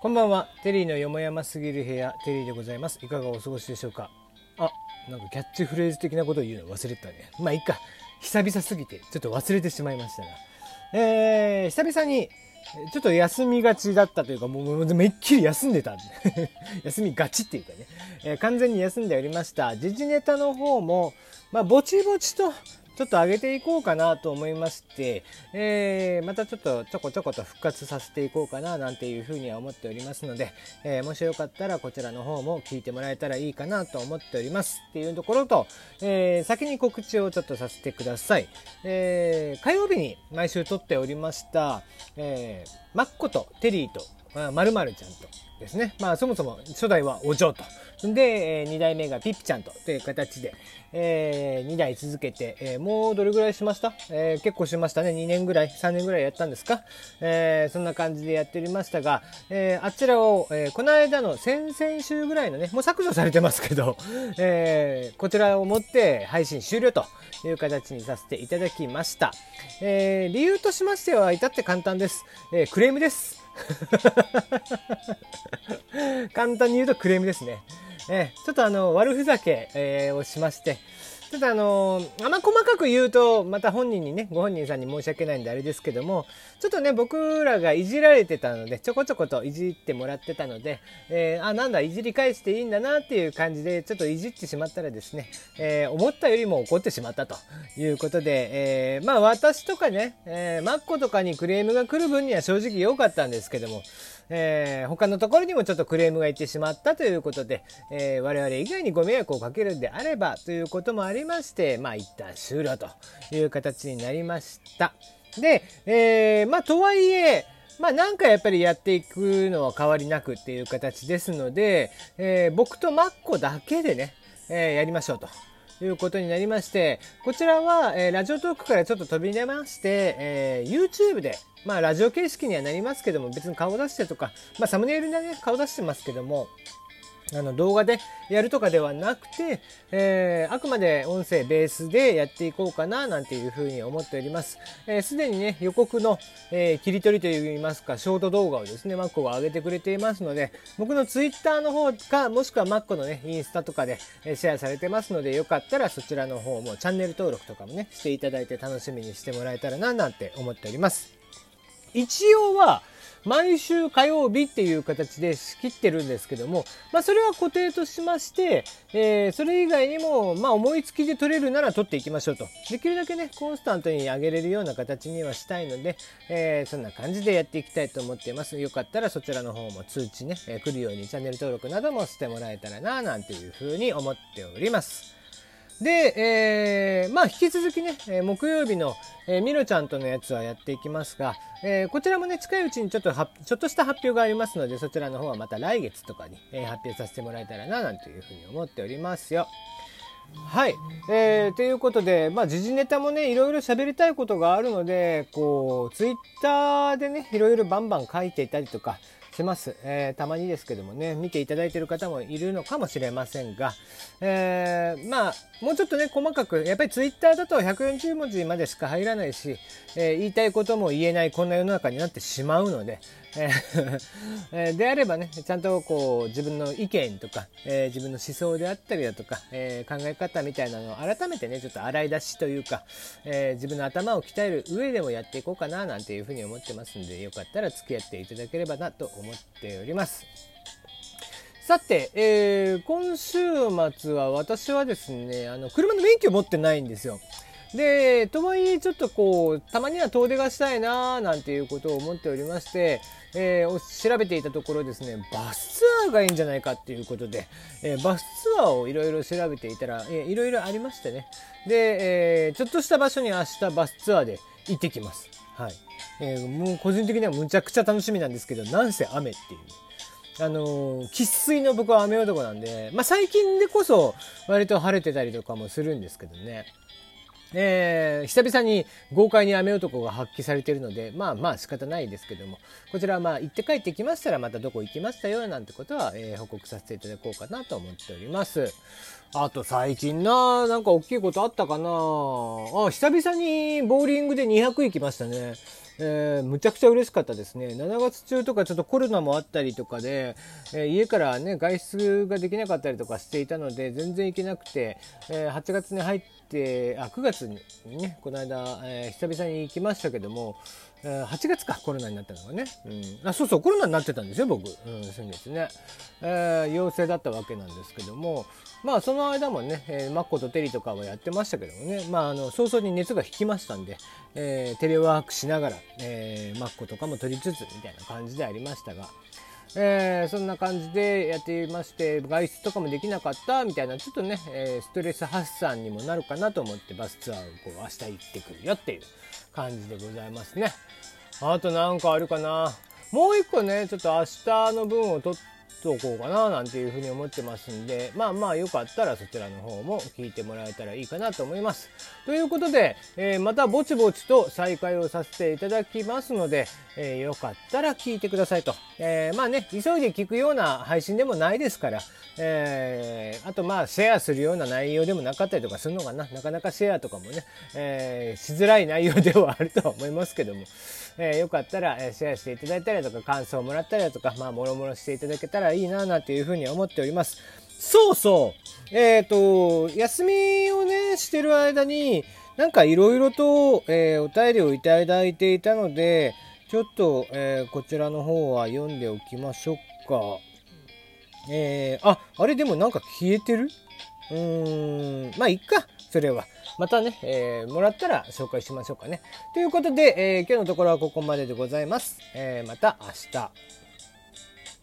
こんばんは。テリーのよもやますぎる部屋、テリーでございます。いかがお過ごしでしょうか？あ、なんかキャッチフレーズ的なことを言うの忘れてたね。まあいいか。久々すぎて、ちょっと忘れてしまいましたが。えー、久々に、ちょっと休みがちだったというか、もうめっきり休んでた。休みがちっていうかね、えー、完全に休んでおりました。時事ネタの方も、まあ、ぼちぼちとちょっと上げていこうかなと思いまして、えー、またちょっとちょこちょこと復活させていこうかななんていうふうには思っておりますので、えー、もしよかったらこちらの方も聞いてもらえたらいいかなと思っておりますっていうところと、えー、先に告知をちょっとさせてください。えー、火曜日に毎週撮っておりました、えー、マッコとテリーと、まるまるちゃんとですね。まあそもそも初代はお嬢と。で、えー、2代目がピッピちゃんとという形で、えー、2代続けて、えー、もうどれぐらいしました、えー、結構しましたね。2年ぐらい、3年ぐらいやったんですか、えー、そんな感じでやっておりましたが、えー、あちらを、えー、この間の先々週ぐらいのね、もう削除されてますけど、えー、こちらをもって配信終了という形にさせていただきました。えー、理由としましては至って簡単です。えー、クレームです。簡単に言うとクレームですね。えちょっとあの、悪ふざけ、えー、をしまして、ちょっとあのー、あんま細かく言うと、また本人にね、ご本人さんに申し訳ないんであれですけども、ちょっとね、僕らがいじられてたので、ちょこちょこといじってもらってたので、えー、あ、なんだ、いじり返していいんだなっていう感じで、ちょっといじってしまったらですね、えー、思ったよりも怒ってしまったということで、えー、まあ私とかね、えー、マッコとかにクレームが来る分には正直良かったんですけども、えー、他のところにもちょっとクレームがいってしまったということで、えー、我々以外にご迷惑をかけるんであればということもありまして、まあ一旦終了という形になりました。で、えー、まあとはいえ、まあなんかやっぱりやっていくのは変わりなくっていう形ですので、えー、僕とマッコだけでね、えー、やりましょうと。いうことになりまして、こちらは、えー、ラジオトークからちょっと飛び出まして、えー、YouTube で、まあラジオ形式にはなりますけども、別に顔出してとか、まあサムネイルでね、顔出してますけども、あの動画でやるとかではなくて、えー、あくまで音声ベースでやっていこうかななんていうふうに思っております。す、えー、で、にね、予告の、えー、切り取りといいますか、ショート動画をですね、マッコが上げてくれていますので、僕のツイッターの方か、もしくはマッコのね、インスタとかで、えシェアされてますので、よかったらそちらの方もチャンネル登録とかもね、していただいて楽しみにしてもらえたらな、なんて思っております。一応は、毎週火曜日っていう形で仕切ってるんですけども、まあそれは固定としまして、えー、それ以外にも、まあ思いつきで取れるなら取っていきましょうと。できるだけね、コンスタントに上げれるような形にはしたいので、えー、そんな感じでやっていきたいと思っています。よかったらそちらの方も通知ね、えー、来るようにチャンネル登録などもしてもらえたらな、なんていうふうに思っております。で、えー、まあ引き続きね、木曜日の、えー、ミロちゃんとのやつはやっていきますが、えー、こちらもね、近いうちにちょっとは、ちょっとした発表がありますので、そちらの方はまた来月とかに、えー、発表させてもらえたらな、なんていうふうに思っておりますよ。はい。えー、ということで、まあ、時事ネタもね、いろいろ喋りたいことがあるので、こう、ツイッターでね、いろいろバンバン書いていたりとか、します。えー、たまにですけどもね、見ていただいている方もいるのかもしれませんが、えー、まあ、もうちょっとね、細かく、やっぱりツイッターだと140文字までしか入らないし、えー、言いたいことも言えないこんな世の中になってしまうので、え、であればね、ちゃんとこう自分の意見とか、えー、自分の思想であったりだとか、えー、考え方みたいなのを改めてね、ちょっと洗い出しというか、え自分の頭を鍛える上でもやっていこうかななんていうふうに思ってますんで、よかったら付き合っていただければなと思います思っております。さて、えー、今週末は私はですね、あの、車の免許持ってないんですよ。で、とはいえちょっとこう、たまには遠出がしたいなーなんていうことを思っておりまして、えー、調べていたところですね、バスツアーがいいんじゃないかっていうことで、えー、バスツアーをいろいろ調べていたら、えー、いろいろありましてね。で、えー、ちょっとした場所に明日バスツアーで行ってきます。はい。えー、もう個人的にはむちゃくちゃ楽しみなんですけど、なんせ雨っていう。あの生、粋の僕は雨男なんで、まあ最近でこそ割と晴れてたりとかもするんですけどね。えー、久々に豪快に雨男が発揮されているので、まあまあ仕方ないですけども、こちらはまあ行って帰ってきましたらまたどこ行きましたよなんてことは、えー、報告させていただこうかなと思っております。あと最近な、なんか大きいことあったかなあ、久々にボーリングで200行きましたね。えー、むちゃくちゃ嬉しかったですね。7月中とかちょっとコロナもあったりとかで、えー、家からね、外出ができなかったりとかしていたので、全然行けなくて、えー、8月に入って、あ、9月にね、この間、え久々に行きましたけども、え8月か、コロナになったのがね。うん。あ、そうそう、コロナになってたんですよ、僕。うん、先月ね。えー、陽性だったわけなんですけども、まあ、その間もね、えー、マッコとテリとかはやってましたけどもね、まあ、あの、早々に熱が引きましたんで、えー、テレワークしながら、えー、マッコとかも取りつつ、みたいな感じでありましたが、えー、そんな感じでやっていまして、外出とかもできなかったみたいな、ちょっとね、えー、ストレス発散にもなるかなと思ってバスツアーをこう明日行ってくるよっていう感じでございますね。あとなんかあるかな。もう一個ね、ちょっと明日の分を取ってこうかななんていうふうに思ってますんで、まあまあよかったらそちらの方も聞いてもらえたらいいかなと思います。ということで、えー、またぼちぼちと再開をさせていただきますので、えー、よかったら聞いてくださいと。えー、まあね、急いで聞くような配信でもないですから、えー、あとまあシェアするような内容でもなかったりとかするのかな。なかなかシェアとかもね、えー、しづらい内容ではあるとは思いますけども、えー、よかったらシェアしていただいたりとか感想をもらったりだとか、まあもろもろしていただけたらいいななんていうふうに思っております。そうそうえっ、ー、と、休みをね、してる間に、なんかいろいろと、えー、お便りをいただいていたので、ちょっと、えー、こちらの方は読んでおきましょうか。えー、あ、あれでもなんか消えてる？うーん、まあいっか、それは。またね、えー、もらったら紹介しましょうかね。ということで、えー、今日のところはここまででございます。えー、また明日。